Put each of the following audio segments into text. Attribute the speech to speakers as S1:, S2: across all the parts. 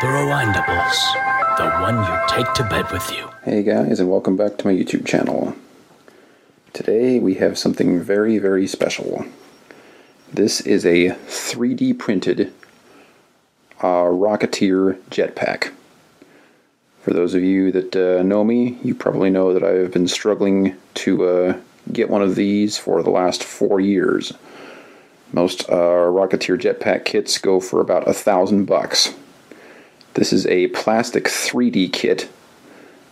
S1: The Rewindables, the one you take to bed with you.
S2: Hey guys, and welcome back to my YouTube channel. Today we have something very, very special. This is a 3D printed uh, Rocketeer jetpack. For those of you that uh, know me, you probably know that I've been struggling to uh, get one of these for the last four years. Most uh, Rocketeer jetpack kits go for about a thousand bucks. This is a plastic 3D kit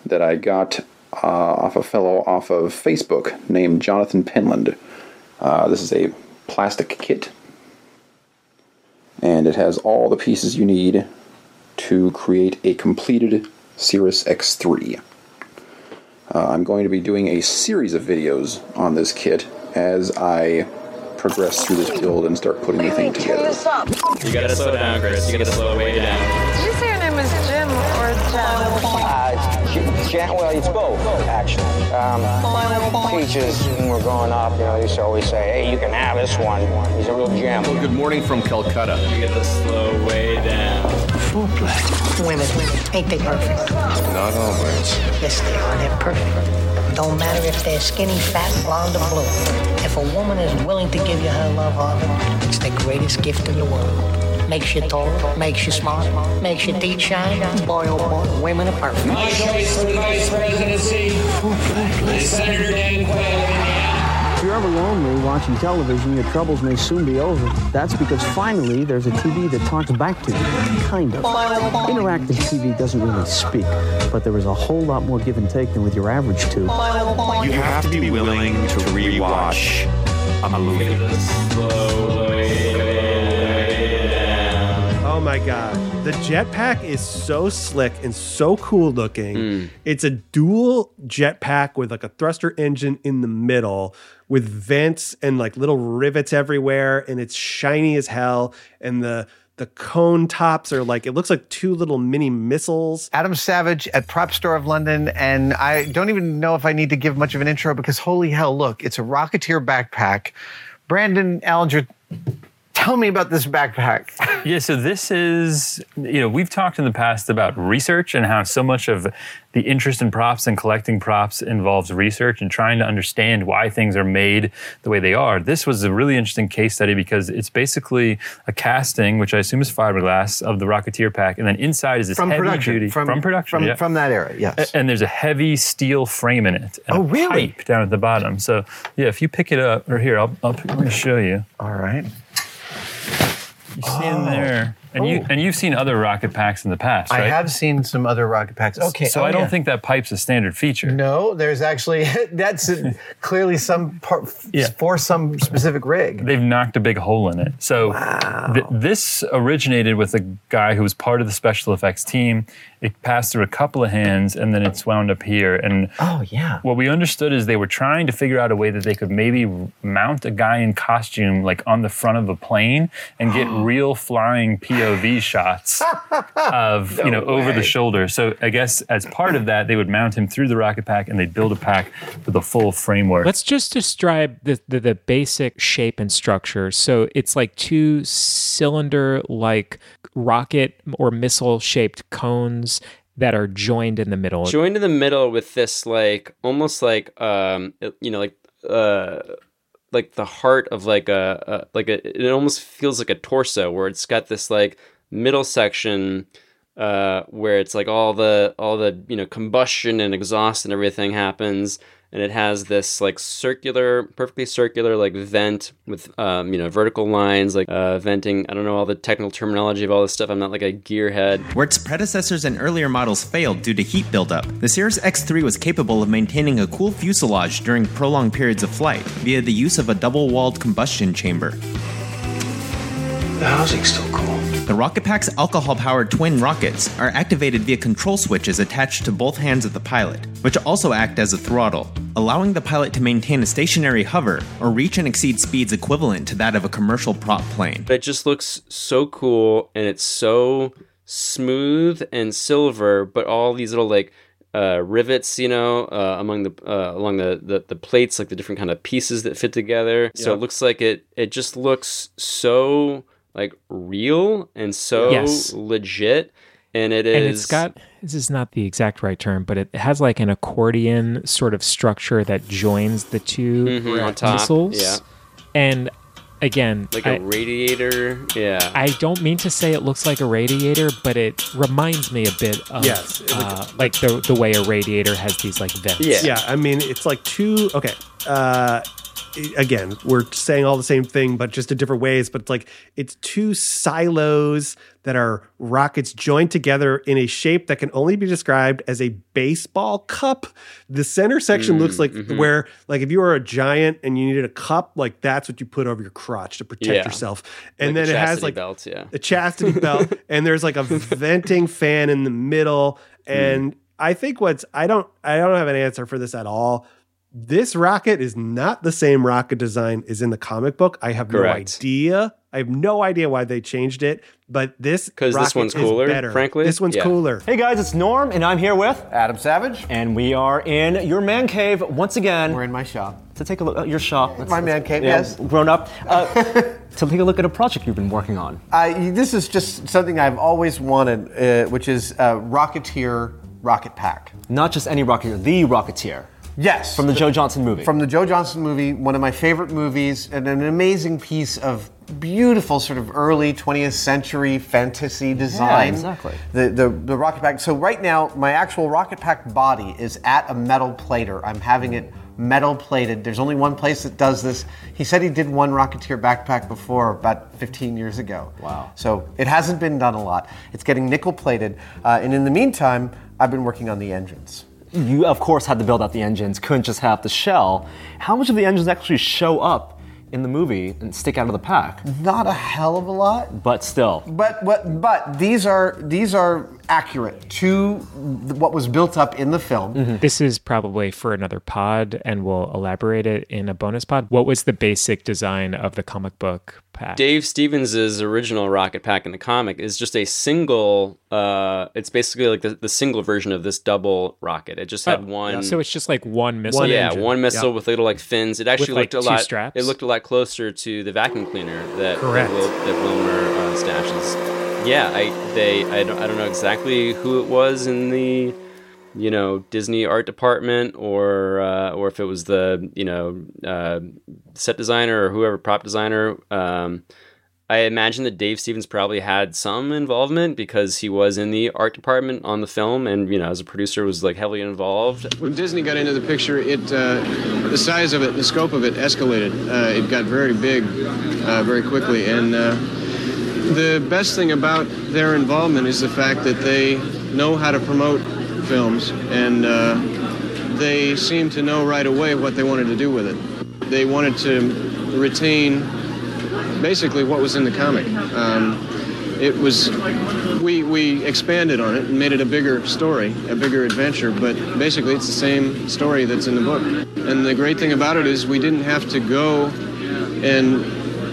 S2: that I got uh, off a fellow off of Facebook named Jonathan Penland. Uh, this is a plastic kit, and it has all the pieces you need to create a completed Cirrus X3. Uh, I'm going to be doing a series of videos on this kit as I progress through this build and start putting the thing together.
S3: You gotta slow down, Chris. You gotta slow way down.
S4: Name was Jim or Jen?
S5: Uh, J- Jan- well, it's both, actually. Um, teachers, when we're growing up, you know, they used to always say, hey, you can have this one. He's a real gem.
S6: Good morning from Calcutta.
S3: You gotta slow way down.
S7: Women, women, ain't they perfect?
S6: Not always.
S7: Yes, they are. They're perfect. Don't matter if they're skinny, fat, blonde, or blue. If a woman is willing to give you her love heart, it's the greatest gift in the world. Makes you tall, makes you smart, makes your teeth shine. Boy, oh boy, women are perfect.
S8: My choice for the vice presidency is Senator Dan Quayle.
S9: If you're ever lonely watching television, your troubles may soon be over. That's because finally there's a TV that talks back to you. Kind of. Interactive TV doesn't really speak, but there is a whole lot more give and take than with your average tube.
S10: You have to be willing to rewatch a movie.
S11: My god. The jetpack is so slick and so cool looking. Hmm. It's a dual jetpack with like a thruster engine in the middle with vents and like little rivets everywhere and it's shiny as hell and the the cone tops are like it looks like two little mini missiles.
S12: Adam Savage at Prop Store of London, and I don't even know if I need to give much of an intro because holy hell, look, it's a Rocketeer backpack. Brandon Alinger, tell me about this backpack.
S13: Yeah, so this is, you know, we've talked in the past about research and how so much of the interest in props and collecting props involves research and trying to understand why things are made the way they are. This was a really interesting case study because it's basically a casting, which I assume is fiberglass, of the Rocketeer pack, and then inside is this
S12: From
S13: heavy
S12: production.
S13: duty
S12: From-
S13: production,
S12: from-
S13: yeah.
S12: from that era, yes.
S13: A- And there's a heavy steel frame in it. And
S12: Oh,
S13: a
S12: really?
S13: Pipe down at the bottom. So yeah, if you pick it up, or here, I'll, I'll to show you.
S12: All right.
S13: In oh. there, and you
S12: Oh.
S13: and you've seen other rocket packs in the past,
S12: I have seen some other rocket packs. Okay,
S13: So
S12: oh,
S13: I don't
S12: yeah.
S13: think that pipe's a standard feature.
S12: No, there's actually that's clearly some part
S13: Yeah.
S12: for some specific rig.
S13: They've knocked a big hole in it. So th- this originated with a guy who was part of the special effects team. It passed through a couple of hands, and then it's wound up here. And
S12: Oh yeah.
S13: what we understood is they were trying to figure out a way that they could maybe mount a guy in costume like on the front of a plane and get real flying POV shots of you know over the shoulder. So I guess as part of that, they would mount him through the rocket pack and they'd build a pack with a full framework.
S14: Let's just describe the, the, the basic shape and structure. So it's like two cylinder like rocket or missile shaped cones that are joined in the middle.
S3: Joined in the middle with this like almost like um you know like uh like the heart of like a, a like a it almost feels like a torso where it's got this like middle section uh where it's like all the all the you know combustion and exhaust and everything happens and it has this like circular perfectly circular like vent with um you know vertical lines like uh venting i don't know all the technical terminology of all this stuff i'm not like a gearhead
S15: Where its predecessors and earlier models failed due to heat buildup, the Cirrus X3 was capable of maintaining a cool fuselage during prolonged periods of flight via the use of a double walled combustion chamber.
S5: The housing's still cool.
S15: The rocket pack's alcohol powered twin rockets are activated via control switches attached to both hands of the pilot, which also act as a throttle, allowing the pilot to maintain a stationary hover or reach and exceed speeds equivalent to that of a commercial prop plane.
S3: But it just looks so cool and it's so smooth and silver, but all these little like uh, rivets, you know, uh, among the uh, along the, the the plates, like the different kind of pieces that fit together. So it looks like it it just looks so like real and so
S14: Yes.
S3: legit. and it is
S14: and it's got this is not the exact right term, but it has like an accordion sort of structure that joins the 2
S3: Mhm, on top,
S14: missiles.
S3: yeah.
S14: And again,
S3: like
S14: I-
S3: a radiator. Yeah.
S14: I don't mean to say it looks like a radiator, but it reminds me a bit of
S11: Yes, it
S14: uh, like the the way a radiator has these like vents.
S11: Yeah, I mean, it's like two. Okay. Uh, i- again, we're saying all the same thing, but just in different ways. But it's like it's two silos that are rockets joined together in a shape that can only be described as a baseball cup. The center section
S3: Mm,
S11: looks like
S3: mhm.
S11: where, like, if you were a giant and you needed a cup, like that's what you put over your crotch to protect
S3: Yeah.
S11: yourself. And
S3: Like
S11: then it has like
S3: belt, yeah.
S11: a chastity belt, and there's like a venting fan in the middle. And I think what's I don't I don't have an answer for this at all. This rocket is not the same rocket design as in the comic book. I have
S3: Correct.
S11: no idea. I have no idea why they changed it, but this
S3: 'Cause this one's cooler,
S11: better.
S3: frankly?
S11: This one's
S3: Yeah.
S11: cooler.
S16: Hey guys, it's Norm, and I'm here with Adam Savage, and we are in your man cave once again. We're
S12: in my shop
S16: to take a look at your shop. Let's-
S12: My man
S16: let's-
S12: cave,
S16: yeah,
S12: yes.
S16: grown up. Uh, to take a look at a project you've been working on.
S12: Uh, this is just something I've always wanted, uh, which is a Rocketeer rocket pack.
S16: Not just any Rocketeer, the Rocketeer.
S12: Yes.
S16: From the Joe Johnston movie.
S12: From the Joe Johnston movie, one of my favorite movies, and an amazing piece of beautiful sort of early 20th century fantasy design.
S16: Yeah, exactly.
S12: The, the, the rocket pack. So right now, my actual rocket pack body is at a metal plater. I'm having it metal plated. There's only one place that does this. He said he did one Rocketeer backpack before, about 15 years ago.
S16: Wow.
S12: So it hasn't been done a lot. It's getting nickel plated. Uh, and in the meantime, I've been working on the engines.
S16: You, of course, had to build out the engines, couldn't just have the shell. How much of the engines actually show up in the movie and stick out of the pack?
S12: Not a hell of a lot.
S16: But still.
S12: But what? But these are these are accurate to what was built up in the film.
S14: This is probably for another pod, and we'll elaborate it in a bonus pod. What was the basic design of the comic book pack?
S3: Dave Stevens' original rocket pack in the comic is just a single. Uh, it's basically like the, the single version of this double rocket. It just had
S14: Oh,
S3: one.
S14: So it's just like one missile.
S3: yeah, one missile with little like fins. It actually
S14: With, like,
S3: looked a
S14: two
S3: lot.
S14: straps?
S3: It looked a lot closer to the vacuum cleaner that
S11: Correct.
S3: that, Wil, that Wilmer uh, stashes. Yeah, I they I don't, I don't know exactly who it was in the you know Disney art department or uh, or if it was the you know uh, set designer or whoever prop designer. Um, I imagine that Dave Stevens probably had some involvement because he was in the art department on the film, and you know, as a producer, was like heavily involved.
S17: When Disney got into the picture, it uh, the size of it, the scope of it escalated. Uh, it got very big, uh, very quickly, and uh, the best thing about their involvement is the fact that they know how to promote films, and uh, they seem to know right away what they wanted to do with it. They wanted to retain basically what was in the comic. Um, it was we we expanded on it and made it a bigger story, a bigger adventure. But basically, it's the same story that's in the book. And the great thing about it is we didn't have to go and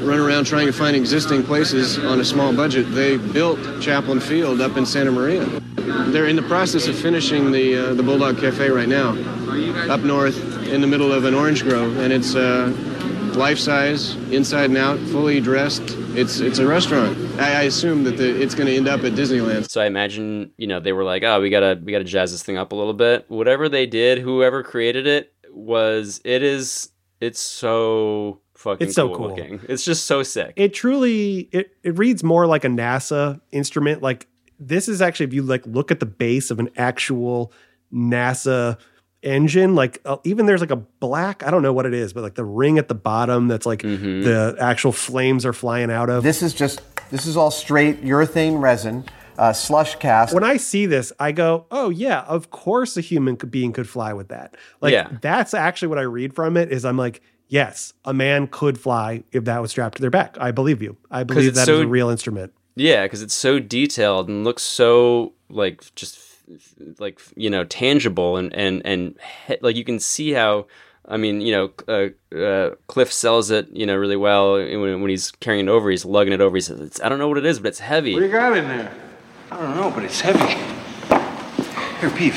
S17: run around trying to find existing places on a small budget. They built Chaplin Field up in Santa Maria. They're in the process of finishing the uh, the Bulldog Cafe right now, up north in the middle of an orange grove, and it's. Uh, life size, inside and out, fully dressed. It's it's a restaurant. I, I assume that the, it's going to end up at Disneyland.
S3: So I imagine, you know, they were like, "Oh, we gotta we gotta jazz this thing up a little bit." Whatever they did, whoever created it was it is it's so fucking
S11: It's so
S3: cool,
S11: cool.
S3: looking. It's just so sick.
S11: It truly it, it reads more like a NASA instrument. Like this is actually if you like look at the base of an actual NASA engine, like uh, even there's like a black, I don't know what it is, but like the ring at the bottom that's like
S3: Mm-hmm.
S11: the actual flames are flying out of.
S12: This is just this is all straight urethane resin, uh, slush cast.
S11: when I see this, I go, "Oh yeah, of course a human being could fly with that." Like
S3: Yeah.
S11: that's actually what I read from it. Is I'm like, yes, a man could fly if that was strapped to their back. I believe you. I believe
S3: it's
S11: that is
S3: so-
S11: a real instrument.
S3: Yeah, because it's so detailed and looks so like just f- f- like you know tangible and and and he- like you can see how. I mean, you know, uh, uh, Cliff sells it, you know, really well. When, when he's carrying it over, he's lugging it over. He says, it's, "I don't know what it is, but it's heavy."
S18: What do you got in there? I don't know, but it's heavy. Here, Peep.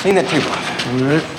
S18: Clean that table off. All right.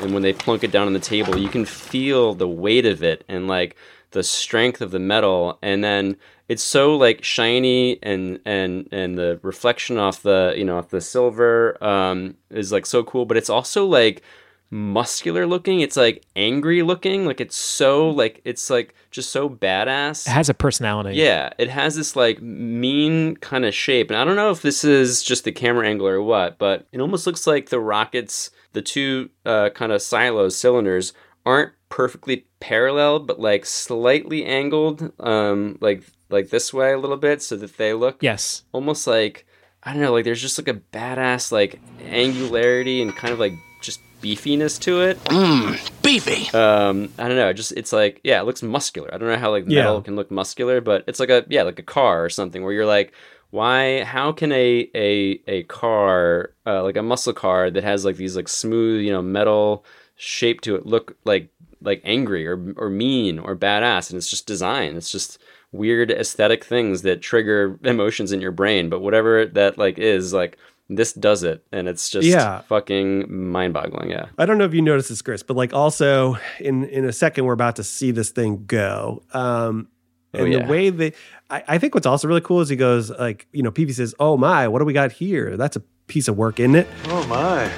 S3: and when they plunk it down on the table, you can feel the weight of it and like the strength of the metal, and then it's so like shiny and and and the reflection off the you know off the silver um, is like so cool, but it's also like muscular looking. It's like angry looking. Like it's so like it's like just so badass.
S14: It has a personality.
S3: Yeah, it has this like mean kind of shape, and I don't know if this is just the camera angle or what, but it almost looks like the rockets, the two uh, kind of silos cylinders aren't perfectly parallel, but like slightly angled, um, like like this way a little bit, so that they look
S14: yes
S3: almost like I don't know, like there's just like a badass like angularity and kind of like just beefiness to it.
S1: Mmm, beefy.
S3: Um, I don't know. Just it's like yeah, it looks muscular. I don't know how like metal
S11: Yeah.
S3: can look muscular, but it's like a yeah, like a car or something where you're like, why? How can a a a car uh, like a muscle car that has like these like smooth you know metal shape to it look like like angry or or mean or badass? And it's just design. It's just weird aesthetic things that trigger emotions in your brain. But whatever that like is like. This does it, and it's just
S11: Yeah.
S3: fucking mind-boggling. Yeah.
S11: I don't know if you noticed this, Chris, but like also in in a second we're about to see this thing go. Um
S3: Oh,
S11: and
S3: yeah.
S11: the way that I, I think what's also really cool is he goes like, you know, Peevy says, Oh my, what do we got here? That's a piece of work, isn't it?
S18: Oh my.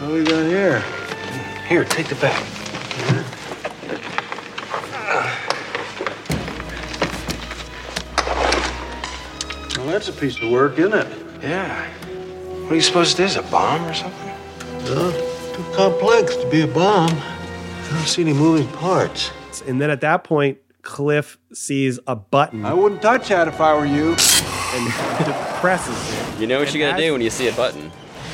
S18: What do we got here? Here, take the bag. Well, that's a piece of work, isn't it? Yeah. What do you suppose it is? A bomb or something?
S19: No, too complex to be a bomb. I don't see any moving parts.
S11: And then at that point, Cliff sees a button
S18: I wouldn't touch that if I were you.
S11: and presses it.
S3: You know what
S11: And
S3: you gotta
S11: as-
S3: do when you see a button.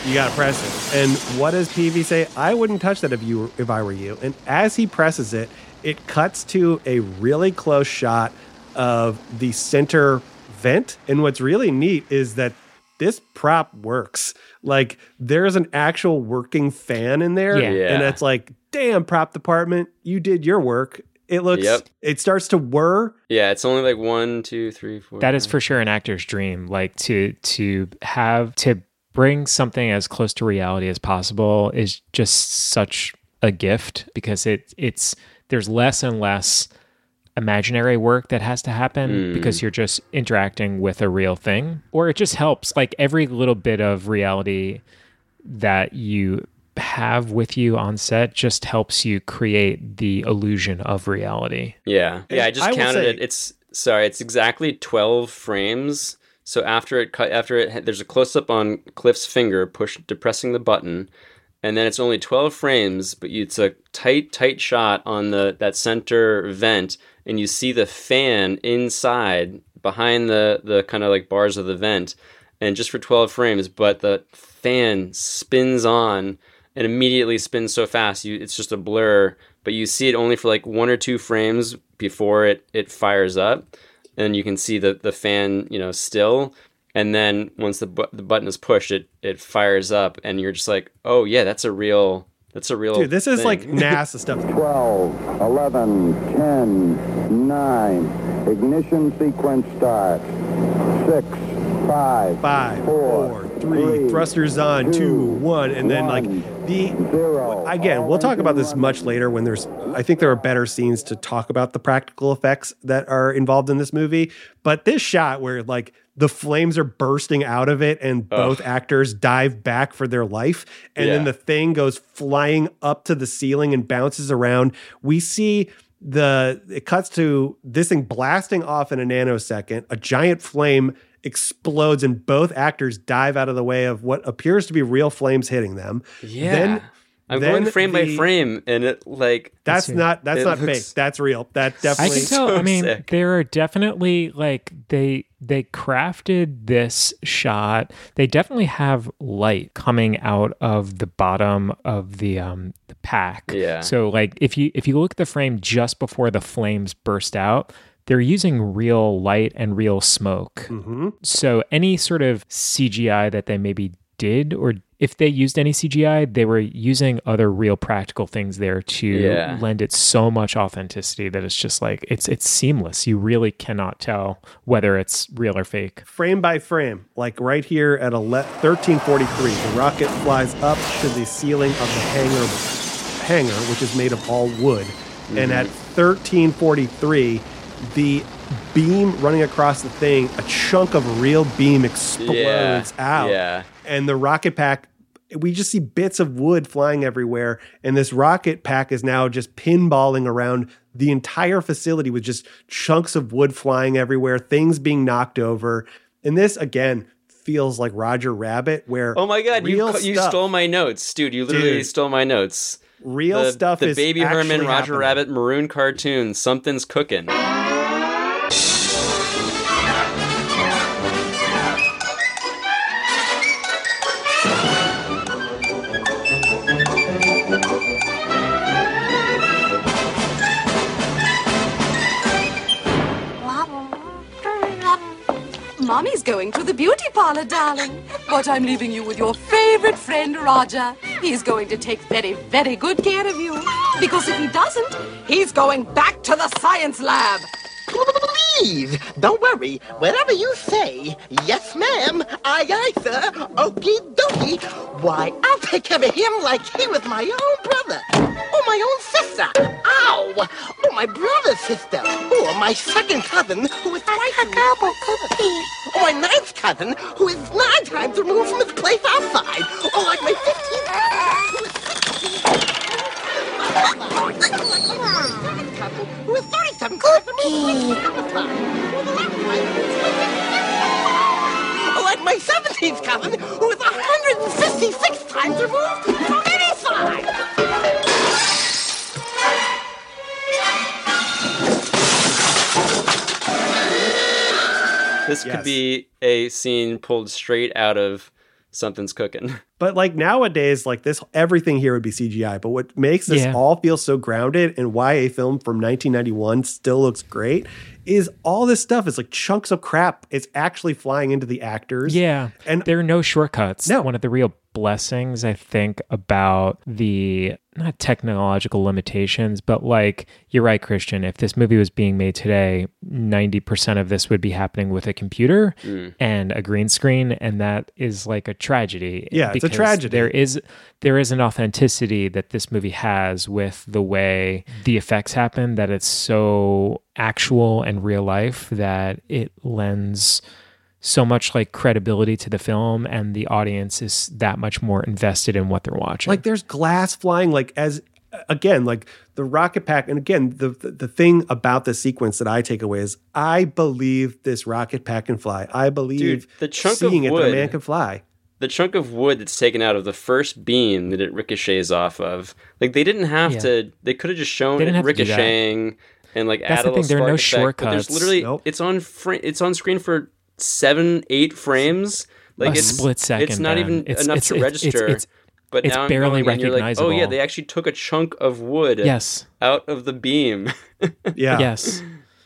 S11: You gotta press it. And what does Peevy say? I wouldn't touch that if you were, if I were you. And as he presses it, it cuts to a really close shot of the center vent. And what's really neat is that this prop works. Like there's an actual working fan in there.
S14: Yeah.
S11: And
S3: Yeah.
S11: it's like, damn, prop department, you did your work. It looks
S3: Yep.
S11: it starts to whir.
S3: Yeah, it's only like one, two, three, four.
S14: That is for sure an actor's dream. Like to to have to bring something as close to reality as possible is just such a gift because it it's there's less and less imaginary work that has to happen
S3: Mm.
S14: because you're just interacting with a real thing or it just helps like every little bit of reality that you have with you on set just helps you create the illusion of reality
S3: Yeah, yeah. I just
S11: I
S3: counted
S11: say-
S3: it. It's sorry. It's exactly twelve frames. So after it cut, after it, there's a close up on Cliff's finger, push depressing the button, and then it's only twelve frames. But it's a tight, tight shot on the that center vent, and you see the fan inside behind the the kind of like bars of the vent, and just for twelve frames. But the fan spins on and immediately spins so fast you it's just a blur but you see it only for like one or two frames before it it fires up and you can see the the fan you know still and then once the bu- the button is pushed it it fires up and you're just like oh yeah that's a real that's a real
S11: Dude, this is like. NASA stuff.
S20: 12, 11, 10, 9. Ignition sequence start. 6, 5,
S11: Five,
S20: four,
S11: four, three, thrusters on, two, one, and then like the again, we'll talk about this much later when there's I think there are better scenes to talk about the practical effects that are involved in this movie. But this shot where like the flames are bursting out of it and both actors dive back for their life, and then the thing goes flying up to the ceiling and bounces around. We see the it cuts to this thing blasting off in a nanosecond. A giant flame explodes and both actors dive out of the way of what appears to be real flames hitting them.
S3: yeah
S11: Then
S3: i'm
S11: then
S3: going frame by frame and it like
S11: that's not that's
S3: it
S11: not
S3: looks-
S11: fake. That's real. That definitely.
S14: I
S11: definitely
S14: can tell.
S3: so
S14: I mean,
S3: sick.
S14: there are definitely like they they crafted this shot. They definitely have light coming out of the bottom of the um the pack.
S3: Yeah.
S14: So like if you if you look at the frame just before the flames burst out, they're using real light and real smoke.
S11: Mhm.
S14: So any sort of CGI that they maybe did or if they used any CGI, they were using other real practical things there to
S3: Yeah.
S14: lend it so much authenticity that it's just like it's it's seamless. You really cannot tell whether it's real or fake.
S11: frame by frame, like right here at a le- 1343, the rocket flies up to the ceiling of the hangar, hangar, which is made of all wood. And at 1343, the beam running across the thing, a chunk of real beam explodes
S3: Yeah,
S11: out.
S3: yeah.
S11: And the rocket pack, we just see bits of wood flying everywhere. And this rocket pack is now just pinballing around the entire facility with just chunks of wood flying everywhere, things being knocked over. And this, again, feels like Roger Rabbit, where
S3: Oh my god, you
S11: real
S3: you
S11: stuff-
S3: stole my notes, dude. You literally
S11: Dude.
S3: stole my notes.
S11: Real
S3: the,
S11: stuff
S3: The
S11: is
S3: Baby Herman, Roger
S11: happening.
S3: Rabbit, maroon cartoon. Something's cooking.
S21: Going to the beauty parlor, darling. But I'm leaving you with your favorite friend, Roger. He's going to take very, very good care of you. Because if he doesn't, he's going back to the science lab.
S22: Please, don't worry. Whatever you say, yes, ma'am. Aye, aye, sir. Okie dokie. Why, I'll take care of him like he was my own brother. Or my own sister. Ow! Or my brother's sister. Or my second cousin, who is twice removed. Or my ninth cousin, who is nine times removed from his place outside. Or like my fifteenth cousin, who is who is 37 times removed from his time. Or the last time, who is 26 Or like my 17th cousin, who is 156 times removed from any side.
S3: This
S11: Yes.
S3: could be a scene pulled straight out of Something's Cooking.
S11: But like nowadays, like this, everything here would be CGI. But what makes this
S3: Yeah.
S11: all feel so grounded and why a film from 1991 still looks great is all this stuff is like chunks of crap. It's actually flying into the actors.
S14: Yeah.
S11: And
S14: there are no shortcuts.
S11: No.
S14: One of the real blessings, I think, about the not technological limitations, but like you're right, Christian. If this movie was being made today, 90% of this would be happening with a computer
S11: Mm.
S14: and a green screen. And that is like a tragedy.
S11: Yeah, it's a tragedy.
S14: There is there is an authenticity that this movie has with the way the effects happen that it's so actual and real life that it lends so much like credibility to the film and the audience is that much more invested in what they're watching.
S11: Like there's glass flying, like as again, like the rocket pack. And again, the, the the thing about the sequence that I take away is I believe this rocket pack can fly. I believe
S3: Dude, the chunk
S11: seeing
S3: of
S11: it that a
S3: wood-
S11: man can fly.
S3: The chunk of wood that's taken out of the first beam that it ricochets off of, like they didn't have
S14: Yeah.
S3: to. They could have just shown it
S14: have to do that.
S3: ricocheting and like
S14: That's
S3: add
S14: the
S3: a little
S14: thing, there are no
S3: spark effect, but There's
S14: shortcuts.
S3: literally
S14: Nope.
S3: it's on fr- it's on screen for seven, eight frames. Like
S14: A
S3: it's
S14: split second,
S3: It's not
S14: man.
S3: even
S14: It's-
S3: enough
S14: it's-
S3: to
S14: it's-
S3: register.
S14: it's-
S3: but
S14: it's
S3: now I'm
S14: barely
S3: going and you're like, oh yeah, they actually took a chunk of wood
S14: Yes.
S3: out of the beam.
S11: Yeah.
S14: Yes.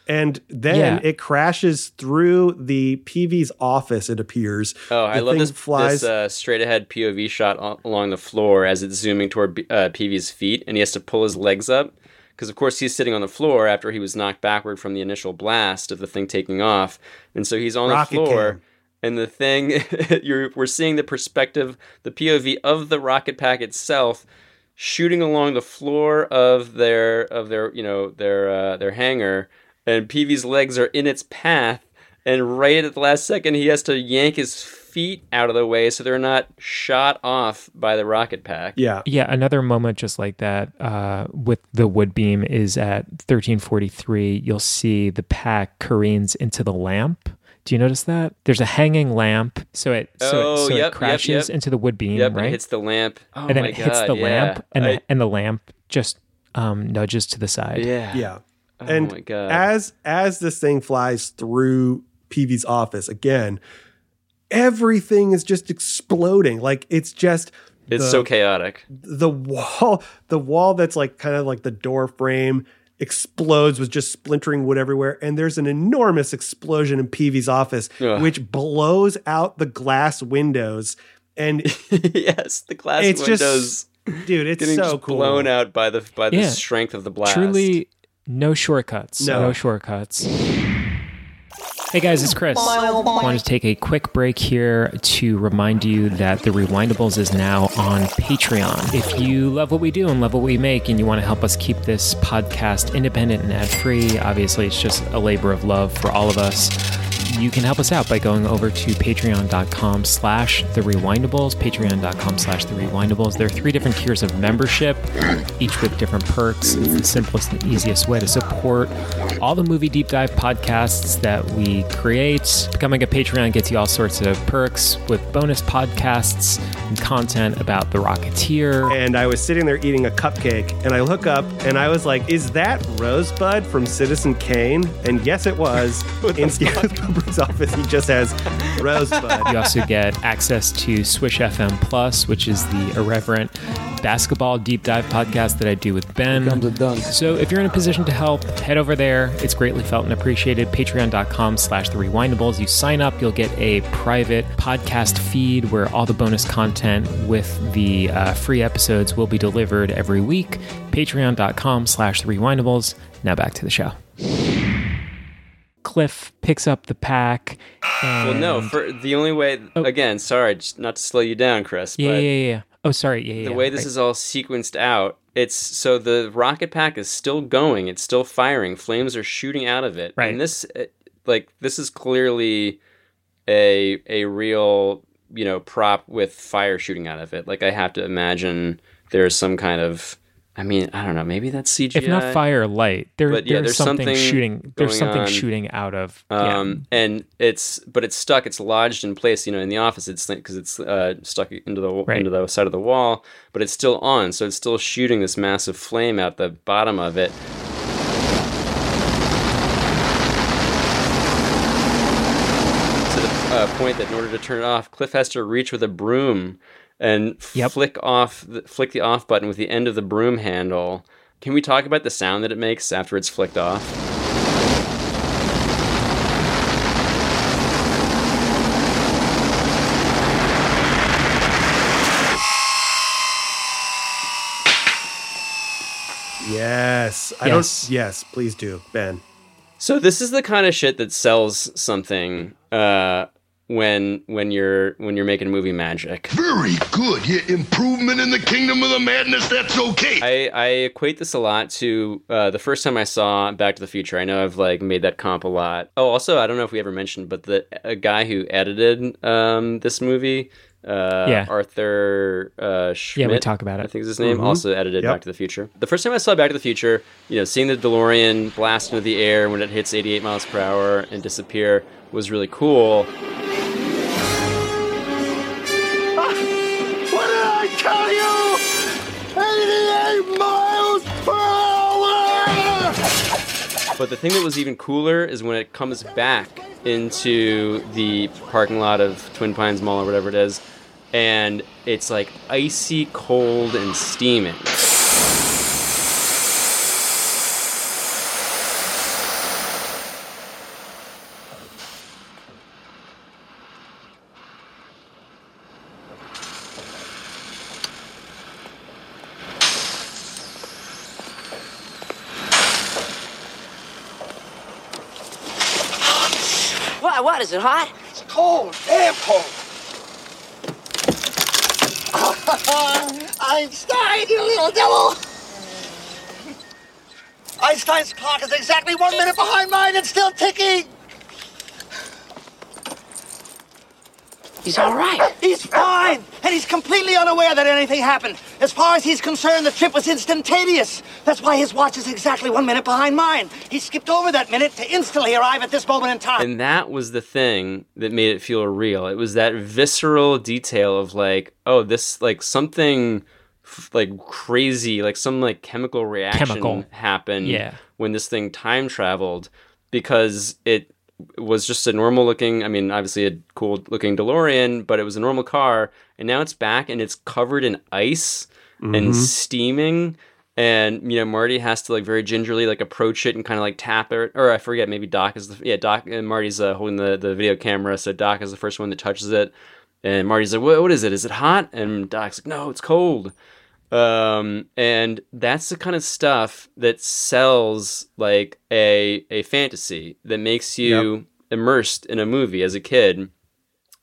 S11: And then
S3: Yeah.
S11: it crashes through the Peevy's office, it appears.
S3: Oh, I love
S11: thing
S3: this
S11: flies.
S3: this uh, straight ahead POV shot along the floor as it's zooming toward B- uh, Peevy's feet, and he has to pull his legs up because, of course, he's sitting on the floor after he was knocked backward from the initial blast of the thing taking off, and so he's on
S11: Rocket
S3: the floor. And the thing, you're, we're seeing the perspective, the POV of the rocket pack itself, shooting along the floor of their of their you know their uh, their hangar, and Peevy's legs are in its path, and right at the last second he has to yank his feet out of the way so they're not shot off by the rocket pack.
S11: Yeah.
S14: Yeah, another moment just like that uh, with the wood beam is at 1343. You'll see the pack careens into the lamp. Do you notice that? There's a hanging lamp, so it so,
S3: Oh,
S14: it, so
S3: yep,
S14: it crashes
S3: yep.
S14: into the wood beam,
S3: Yep, and it
S14: right?
S3: hits the lamp. Oh
S14: and then
S3: my
S14: it hits the
S3: yeah.
S14: lamp, and
S3: I-
S14: the, and the lamp just um, nudges to the side.
S3: Yeah.
S11: Yeah.
S3: Oh
S11: and
S3: my God.
S11: as as this thing flies through Peevy's office again, everything is just exploding. Like it's just
S3: It's
S11: the-
S3: so chaotic.
S11: the wall the wall that's like kind of like the door frame explodes with just splintering wood everywhere and there's an enormous explosion in Peevy's office
S3: Ugh.
S11: which blows out the glass windows and
S3: yes, the glass
S11: It's just-
S3: windows,
S11: dude, it's
S3: getting
S11: so
S3: just
S11: cool.
S3: blown out by the by the
S14: Yeah.
S3: strength of the blast.
S14: Truly, no shortcuts.
S11: No.
S14: No, shortcuts. Hey guys, it's Chris. I wanted to take a quick break here to remind you that The Rewindables is now on Patreon. If you love what we do and love what we make and you want to help us keep this podcast independent and ad free, obviously it's just a labor of love for all of us. You can help us out by going over to patreon.com slash the rewindables, patreon.com slash the rewindables. There are three different tiers of membership, each with different perks. It's the simplest and easiest way to support all the movie deep dive podcasts that we create. Becoming a Patreon gets you all sorts of perks with bonus podcasts and content about The Rocketeer.
S11: And I was sitting there eating a cupcake, and I look up and I was like, "Is that Rosebud from Citizen Kane?" And yes, it was. In Steve office, he just has Rosebud.
S14: You also get access to Swish FM Plus, which is the irreverent basketball deep dive podcast that I do with Ben. So if you're in a position to help, head over there. It's greatly felt and appreciated. Patreon.com slash the rewindables. You sign up, you'll get a private podcast feed where all the bonus content with the uh, free episodes will be delivered every week. Patreon.com slash the rewindables. Now back to the show. Cliff picks up the pack.
S3: Well, no. For the only way, again, sorry, just not to slow you down, Chris.
S14: Yeah,
S3: but
S14: yeah, yeah. Oh, sorry. Yeah, yeah.
S3: the way this
S14: right.
S3: is all sequenced out, it's so the rocket pack is still going. It's still firing. Flames are shooting out of it.
S14: Right.
S3: And this, uh, like, this is clearly a a real you know prop with fire shooting out of it. Like, I have to imagine there's some kind of. I mean, I don't know. Maybe that's CGI.
S14: if not fire light there,
S3: But yeah,
S14: there's,
S3: there's
S14: something,
S3: something
S14: shooting there's something
S3: on.
S14: shooting out of yeah.
S3: Um, and it's but it's stuck. It's lodged in place. You know, in the office, it's because it's uh, stuck into the
S14: Right.
S3: into the side of the wall, but it's still on. So it's still shooting this massive flame out the bottom of it. To the uh, point that in order to turn it off, Cliff has to reach with a broom and flick off the, flick the off button with the end of the broom handle. Can we talk about the sound that it makes after it's flicked off?
S11: Yes. I
S3: Yes.
S11: don't. Yes, please do, Ben.
S3: So this is the kind of shit that sells something uh, when when you're when you're making movie magic.
S23: Very good. Yeah, improvement in the kingdom of the madness. That's okay.
S3: I, I equate this a lot to uh, the first time I saw Back to the Future. I know I've like made that comp a lot. Oh, also I don't know if we ever mentioned, but the a guy who edited um, this movie, uh,
S14: Yeah.
S3: Arthur uh, Schmidt.
S14: Yeah, we talk about it.
S3: I think is his name.
S14: Mhm.
S3: Also edited
S14: Yep.
S3: Back to the Future. The first time I saw Back to the Future, you know, seeing the DeLorean blast into the air when it hits 88 miles per hour and disappear was really cool.
S23: Miles per hour!
S3: But the thing that was even cooler is when it comes back into the parking lot of Twin Pines Mall or whatever it is, and it's like icy cold and steaming.
S24: What? What is it hot?
S22: It's cold, damn cold. Einstein, you little devil! Einstein's clock is exactly one minute behind mine It's still ticking.
S24: He's all right.
S22: He's fine, and he's completely unaware that anything happened. As far as he's concerned, the trip was instantaneous. That's why his watch is exactly one minute behind mine. He skipped over that minute to instantly arrive at this moment in time.
S3: And that was the thing that made it feel real. It was that visceral detail of like, oh, this like something like crazy, like some like chemical reaction
S14: Chemical.
S3: happened
S14: Yeah.
S3: When this thing time traveled because it was just a normal looking, I mean, obviously a cool looking DeLorean, but it was a normal car and now it's back and it's covered in ice
S11: Mhm.
S3: and steaming and you know Marty has to like very gingerly like approach it and kind of like tap it or I forget maybe Doc is the yeah Doc and Marty's uh, holding the the video camera so Doc is the first one that touches it And Marty's like, what, what is it? Is it hot? And Doc's like, no, it's cold. Um, and that's the kind of stuff that sells like a a fantasy that makes you immersed in a movie as a kid.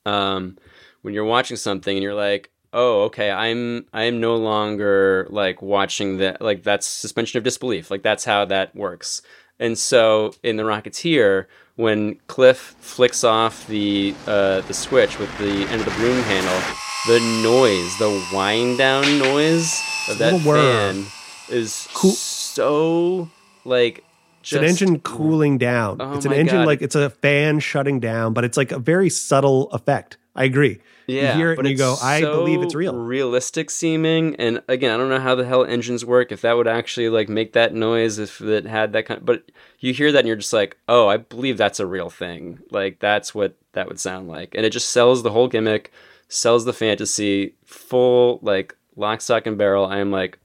S3: Um, when you're watching something and you're like, oh, okay, I'm I'm no longer like watching that like that's suspension of disbelief. Like that's how that works. And so in the Rocketeer, when Cliff flicks off the uh, the switch with the end of the broom handle, the noise, the wind down noise of that fan is so like
S11: It's an engine cooling down.
S3: Oh
S11: it's an engine
S3: God.
S11: like it's a fan shutting down, but it's like a very subtle effect. I agree.
S3: Yeah,
S11: you hear it
S3: but
S11: and you go,
S3: it's
S11: I believe it's real.
S3: realistic seeming. And again, I don't know how the hell engines work. If that would actually like make that noise, if it had that kind. But you hear that and you're just like, oh, I believe that's a real thing. Like that's what that would sound like, and it just sells the whole gimmick, sells the fantasy, full like lock, stock, and barrel. I am like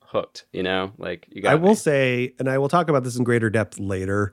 S3: hooked. You know, like you got.
S11: I
S3: me.
S11: will say, and I will talk about this in greater depth later,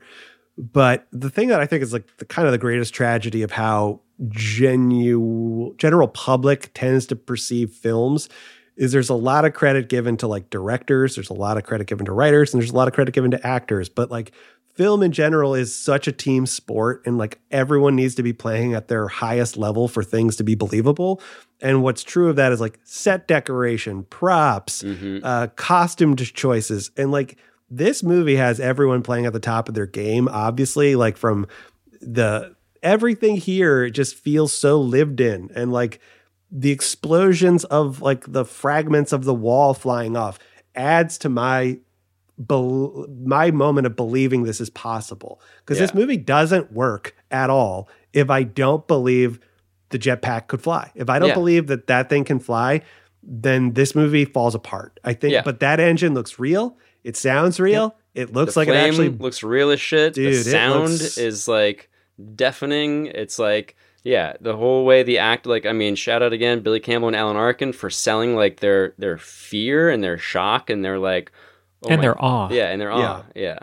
S11: but the thing that I think is like the kind of the greatest tragedy of how genu general public tends to perceive films is there's a lot of credit given to like directors, there's a lot of credit given to writers, and there's a lot of credit given to actors, but like film in general is such a team sport and like everyone needs to be playing at their highest level for things to be believable. And what's true of that is like set decoration, props, uh, costume choices, and like this movie has everyone playing at the top of their game. Obviously, like from the everything here just feels so lived in, and like the explosions of like the fragments of the wall flying off adds to my bel my moment of believing this is possible because this movie doesn't work at all if I don't believe the jetpack could fly. If I don't
S3: Yeah.
S11: believe that that thing can fly, then this movie falls apart. I think,
S3: Yeah.
S11: but that engine looks real. It sounds real. It looks
S3: the
S11: like it actually
S3: looks real as shit.
S11: Dude,
S3: the sound
S11: looks-
S3: is like deafening. It's like yeah, the whole way the act like I mean, shout out again Billy Campbell and Alan Arkin for selling like their their fear and their shock and their like oh
S14: And
S3: my-
S14: their awe.
S3: Yeah, and their awe. Yeah.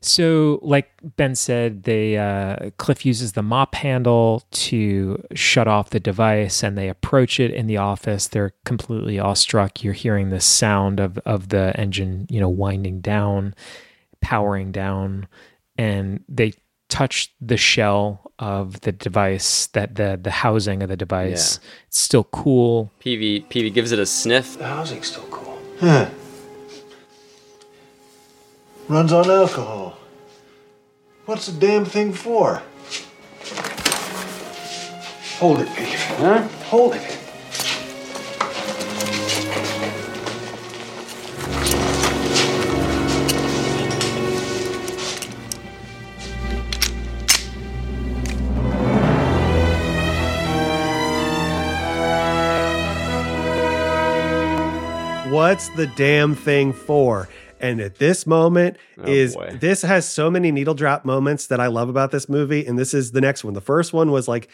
S14: So, like Ben said, they uh, Cliff uses the mop handle to shut off the device, and they approach it in the office. They're completely awestruck. You're hearing the sound of of the engine, you know, winding down, powering down, and they touch the shell of the device, that the the housing of the device. It's still cool.
S3: Peevy Peevy gives it a sniff.
S18: The housing's still cool.
S19: Huh. Runs on alcohol. What's the damn thing for? Hold it, Pete. Huh? Hold it.
S11: what's the damn thing for? And at this moment oh, is
S3: Oh, boy.
S11: this has so many needle drop moments that I love about this movie. And this is the next one. The first one was like,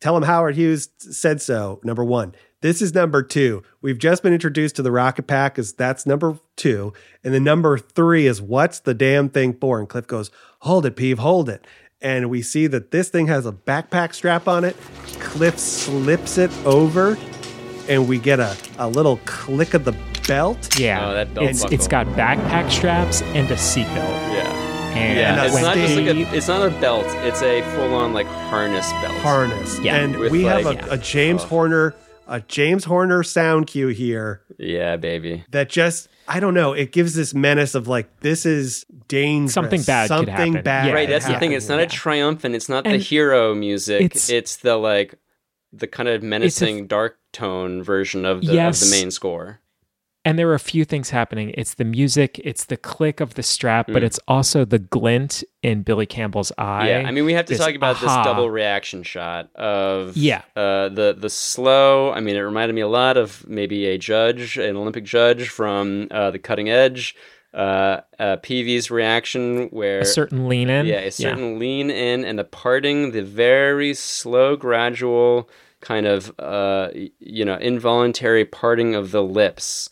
S11: tell him Howard Hughes said so. Number one. This is number two. We've just been introduced to the rocket pack, because that's number two. And the number three is what's the damn thing for? And Cliff goes, Hold it, Peeve, hold it. And we see that this thing has a backpack strap on it. Cliff slips it over, and we get a, a little click of the belt.
S14: Yeah,
S3: Oh, that belt
S14: it's it's got backpack straps and a seatbelt.
S3: Yeah.
S14: And
S3: yeah, it's not just like a, it's not a belt. It's a full on like harness belt.
S11: harness.
S14: Yeah.
S11: And
S3: With,
S11: we have
S3: like-
S11: a, a James oh. Horner, a James Horner sound cue here
S3: Yeah, baby.
S11: that just I don't know. It gives this menace of like this is dangerous.
S14: Something bad could
S11: Something
S14: happen.
S11: bad.
S14: Yeah,
S3: right, that's the thing. It's
S11: here.
S3: not a triumphant. It's not the hero music.
S14: it's-
S3: It's, the like the kind of menacing dark tone version of the,
S14: Yes.
S3: of the main score.
S14: And there are a few things happening. It's the music, it's the click of the strap, but
S3: Mm.
S14: it's also the glint in Billy Campbell's eye.
S3: yeah, I mean, we have to
S14: this
S3: talk about
S14: aha.
S3: this double reaction shot of
S14: Yeah.
S3: uh, the the slow. I mean, it reminded me a lot of maybe a judge, an Olympic judge from uh, the Cutting Edge. Uh, uh, Peevy's reaction, where
S14: A certain lean in.
S3: Yeah, a certain lean in and the parting, the very slow, gradual kind of, uh, you know, involuntary parting of the lips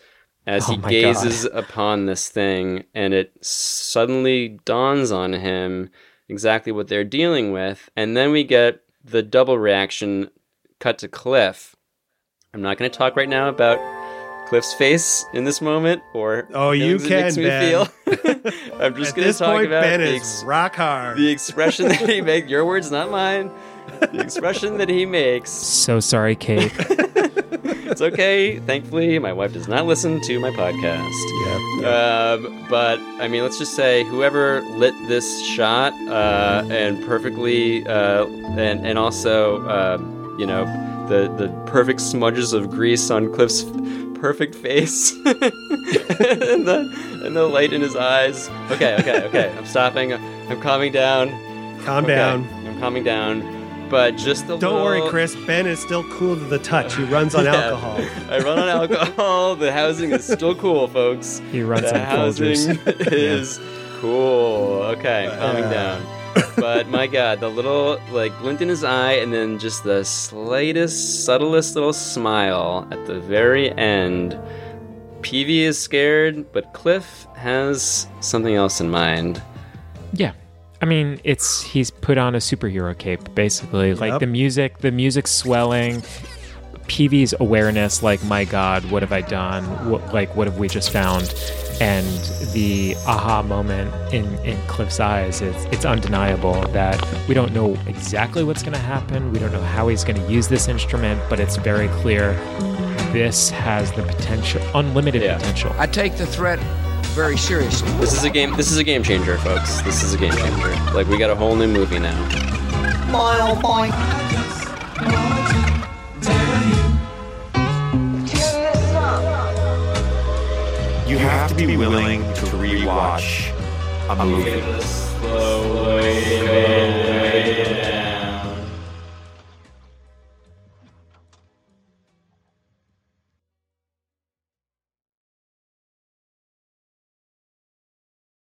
S3: as
S14: Oh
S3: he gazes upon this thing, and it suddenly dawns on him exactly what they're dealing with, and then we get the double reaction cut to Cliff. I'm not going to talk right now about Cliff's face in this moment or
S11: Oh, you can,
S3: makes me
S11: Ben.
S3: feel. I'm just going to talk
S11: point,
S3: about
S11: Ben is
S3: ex-
S11: rock hard.
S3: the expression that he makes. Your words, not mine. The expression that he makes.
S14: So sorry, Kate.
S3: It's okay. Thankfully, my wife does not listen to my podcast. Yeah. Um, but I mean, let's just say whoever lit this shot uh, and perfectly, uh, and and also, um, you know, the the perfect smudges of grease on Cliff's perfect face, and the and the light in his eyes. Okay, okay, okay. I'm stopping. I'm calming down.
S11: Calm
S3: Okay,
S11: down.
S3: I'm calming down. But just the
S11: Don't worry, Chris. Ben is still cool to the touch. He runs on
S3: Yeah.
S11: alcohol.
S3: I run on alcohol. The housing is still cool, folks.
S14: He runs on.
S3: the
S14: on
S3: housing
S14: Folgers.
S3: is cool. Okay, I'm calming down. But my God, the little like glint in his eye, and then just the slightest, subtlest little smile at the very end. Peevy is scared, but Cliff has something else in mind.
S14: Yeah. I mean, it's he's put on a superhero cape basically. Like the music, the music swelling, Peevy's awareness like my god, what have I done? What like what have we just found? And the aha moment in in Cliff's eyes is it's undeniable that we don't know exactly what's going to happen. We don't know how he's going to use this instrument, but it's very clear this has the potential unlimited potential.
S25: I take the threat very seriously.
S3: This is a game. This is a game changer, folks. This is a game changer. Like we got a whole new movie now.
S23: Mile point.
S10: You have to be willing to rewatch a movie.
S3: Slowly